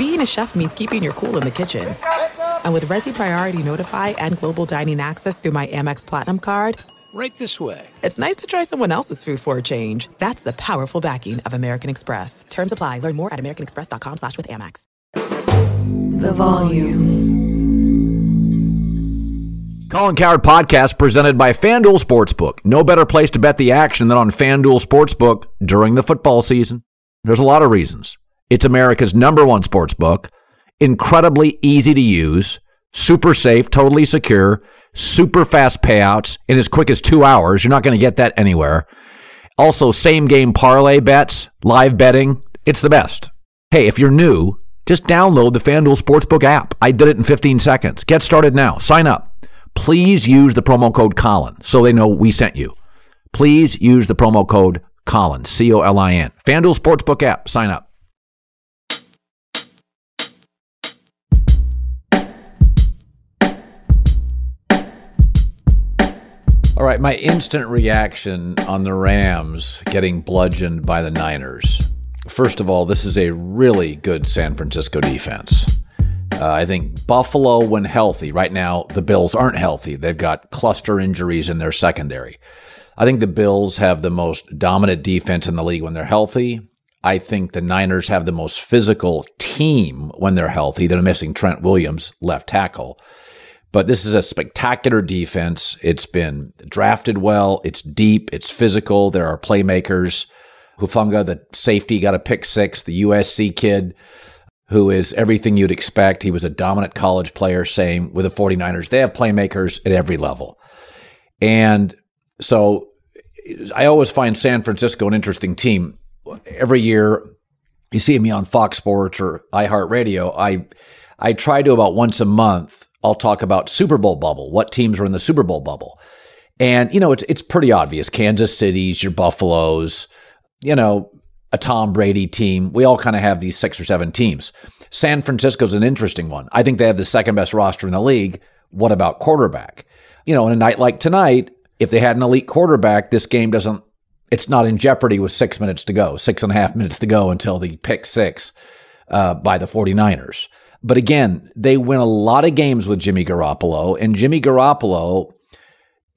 being a chef means keeping your cool in the kitchen. And with Resy Priority Notify and Global Dining Access through my Amex Platinum card, Right this way. it's nice to try someone else's food for a change. That's the powerful backing of American Express. Terms apply. Learn more at americanexpress.com slash with Amex. The volume. Colin Cowherd podcast presented by FanDuel Sportsbook. No better place to bet the action than on FanDuel Sportsbook during the football season. There's a lot of reasons. It's America's number one sports book, incredibly easy to use, super safe, totally secure, super fast payouts in as quick as two hours. You're not going to get that anywhere. Also, same game parlay bets, live betting. It's the best. Hey, if you're new, just download the FanDuel Sportsbook app. I did it in 15 seconds. Get started now. Sign up. Please use the promo code Colin so they know we sent you. Please use the promo code Colin, C O L I N. FanDuel Sportsbook app. Sign up. All right, my instant reaction on the Rams getting bludgeoned by the Niners. First of all, this is a really good San Francisco defense. Uh, I think Buffalo, when healthy, right now the Bills aren't healthy. They've got cluster injuries in their secondary. I think the Bills have the most dominant defense in the league when they're healthy. I think the Niners have the most physical team when they're healthy. They're missing Trent Williams, left tackle. But this is a spectacular defense. It's been drafted well. It's deep. It's physical. There are playmakers. Hufanga, the safety, got a pick six. The USC kid, who is everything you'd expect. He was a dominant college player. Same with the 49ers. They have playmakers at every level. And so I always find San Francisco an interesting team. Every year, you see me on Fox Sports or iHeartRadio. I I try to about once a month. I'll talk about Super Bowl bubble. What teams are in the Super Bowl bubble? And you know, it's it's pretty obvious. Kansas City's, your Buffaloes, you know, a Tom Brady team. We all kind of have these six or seven teams. San Francisco's an interesting one. I think they have the second best roster in the league. What about quarterback? You know, in a night like tonight, if they had an elite quarterback, this game doesn't, it's not in jeopardy with six minutes to go, six and a half minutes to go until the pick six uh, by the 49ers. But again, they win a lot of games with Jimmy Garoppolo, and Jimmy Garoppolo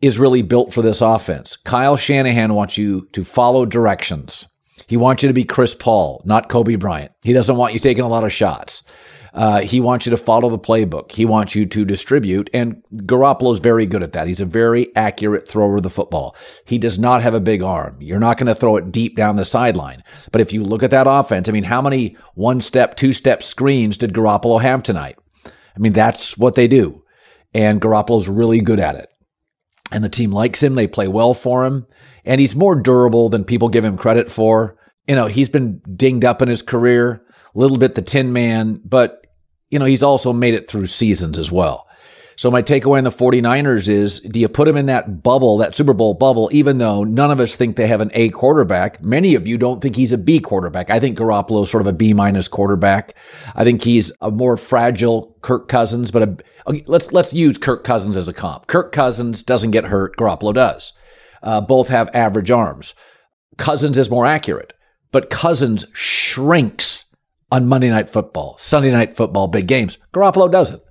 is really built for this offense. Kyle Shanahan wants you to follow directions. He wants you to be Chris Paul, not Kobe Bryant. He doesn't want you taking a lot of shots. Uh, he wants you to follow the playbook. He wants you to distribute, and Garoppolo's very good at that. He's a very accurate thrower of the football. He does not have a big arm. You're not going to throw it deep down the sideline. But if you look at that offense, I mean, how many one step, two step screens did Garoppolo have tonight? I mean, that's what they do. And Garoppolo's really good at it. And the team likes him. They play well for him. And he's more durable than people give him credit for. You know, he's been dinged up in his career, a little bit the tin man, but you know, he's also made it through seasons as well. So my takeaway on the 49ers is do you put him in that bubble, that Super Bowl bubble, even though none of us think they have an A quarterback? Many of you don't think he's a B quarterback. I think Garoppolo is sort of a B minus quarterback. I think he's a more fragile Kirk Cousins, but a, let's let's use Kirk Cousins as a comp. Kirk Cousins doesn't get hurt, Garoppolo does. Uh, both have average arms. Cousins is more accurate, but Cousins shrinks on Monday Night Football, Sunday Night Football, big games. Garoppolo doesn't.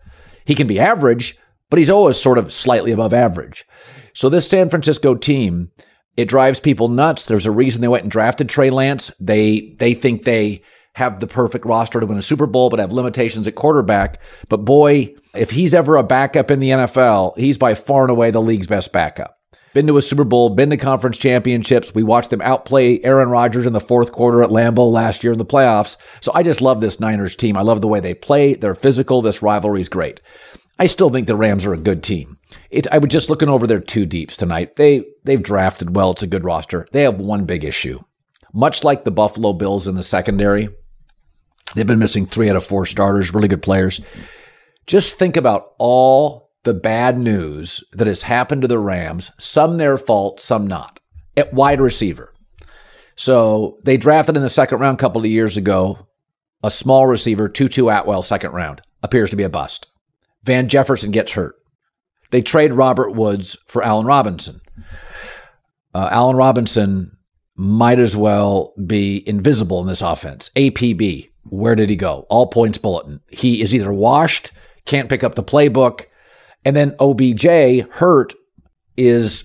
He can be average, but he's always sort of slightly above average. So this San Francisco team, it drives people nuts. There's a reason they went and drafted Trey Lance. They they think they have the perfect roster to win a Super Bowl, but have limitations at quarterback. But boy, if he's ever a backup in the NFL, he's by far and away the league's best backup. Been to a Super Bowl, been to conference championships. We watched them outplay Aaron Rodgers in the fourth quarter at Lambeau last year in the playoffs. So I just love this Niners team. I love the way they play. They're physical. This rivalry is great. I still think the Rams are a good team. It's, I was just looking over their two deeps tonight. They they've drafted well. It's a good roster. They have one big issue. Much like the Buffalo Bills in the secondary, they've been missing three out of four starters, really good players. Just think about all the bad news that has happened to the Rams, some their fault, some not, at wide receiver. So they drafted in the second round a couple of years ago a small receiver, Tutu Atwell, second round, appears to be a bust. Van Jefferson gets hurt. They trade Robert Woods for Allen Robinson. Uh, Allen Robinson might as well be invisible in this offense. APB. where did he go? All points bulletin. He is either washed, can't pick up the playbook, and then OBJ hurt is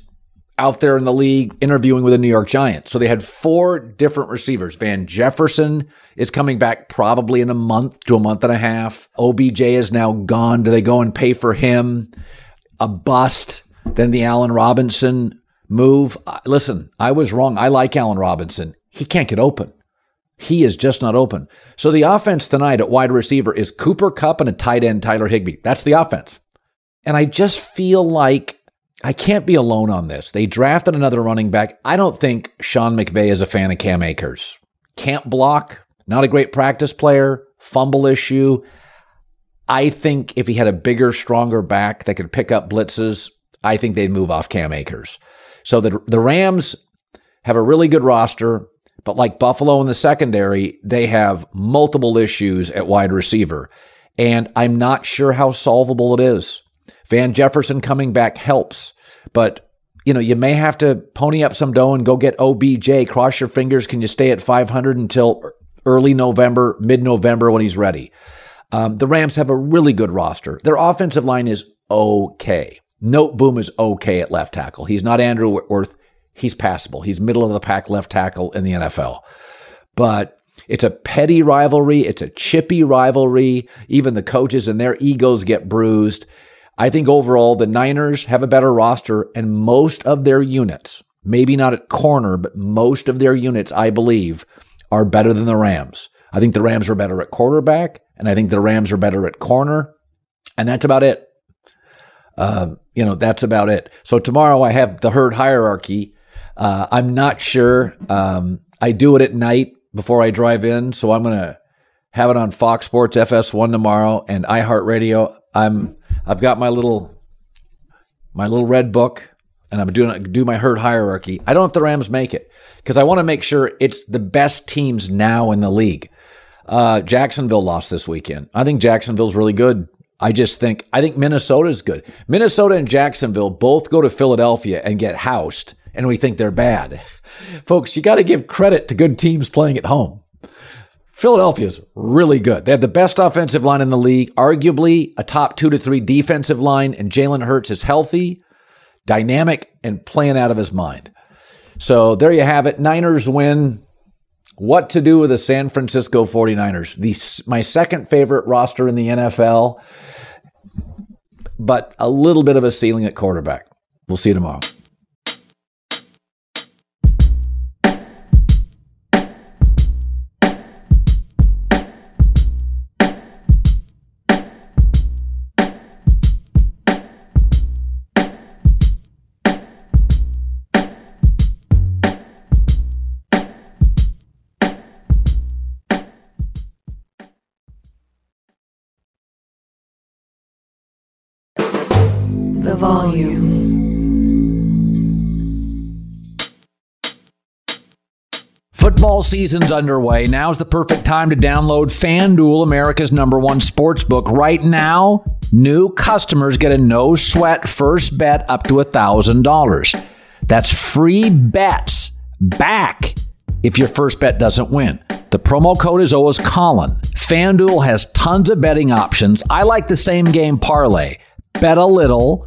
out there in the league interviewing with the New York Giants. So they had four different receivers. Van Jefferson is coming back probably in a month to a month and a half. OBJ is now gone. Do they go and pay for him? A bust. Then the Allen Robinson move. Uh, listen, I was wrong. I like Allen Robinson. He can't get open. He is just not open. So the offense tonight at wide receiver is Cooper Kupp and a tight end, Tyler Higbee. That's the offense. And I just feel like I can't be alone on this. They drafted another running back. I don't think Sean McVay is a fan of Cam Akers. Can't block, not a great practice player, fumble issue. I think if he had a bigger, stronger back that could pick up blitzes, I think they'd move off Cam Akers. So the, the Rams have a really good roster, but like Buffalo in the secondary, they have multiple issues at wide receiver. And I'm not sure how solvable it is. Van Jefferson coming back helps, but you know, you may have to pony up some dough and go get OBJ. Cross your fingers. Can you stay at 500 until early November, mid November when he's ready? Um, the Rams have a really good roster. Their offensive line is okay. Noteboom is okay at left tackle. He's not Andrew Whitworth. He's passable. He's middle of the pack left tackle in the NFL. But it's a petty rivalry. It's a chippy rivalry. Even the coaches and their egos get bruised. I think overall the Niners have a better roster and most of their units, maybe not at corner, but most of their units, I believe, are better than the Rams. I think the Rams are better at quarterback and I think the Rams are better at corner. And that's about it. Uh, you know, that's about it. So tomorrow I have the herd hierarchy. Uh, I'm not sure. Um, I do it at night before I drive in. So I'm going to have it on Fox Sports FS1 tomorrow and iHeartRadio. I'm I've got my little my little red book and I'm doing do my herd hierarchy. I don't know if the Rams make it because I want to make sure it's the best teams now in the league. Uh, Jacksonville lost this weekend. I think Jacksonville's really good. I just think I think Minnesota's good. Minnesota and Jacksonville both go to Philadelphia and get housed, and we think they're bad. Folks, you got to give credit to good teams playing at home. Philadelphia is really good. They have the best offensive line in the league, arguably a top two to three defensive line, and Jalen Hurts is healthy, dynamic, and playing out of his mind. So there you have it. Niners win. What to do with the San Francisco 49ers? The, my second favorite roster in the NFL, but a little bit of a ceiling at quarterback. We'll see you tomorrow. The volume. Football season's underway. Now's the perfect time to download FanDuel, America's number one sports book. Right now, new customers get a no sweat first bet up to $1,000. That's free bets back if your first bet doesn't win. The promo code is always Colin. FanDuel has tons of betting options. I like the same game parlay. Bet a little,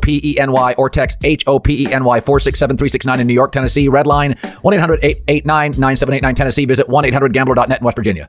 P E N Y or text H O P E N Y 467 in New York, Tennessee. Red line 1 800 889 9789 Tennessee. Visit 1 800 gambler.net in West Virginia.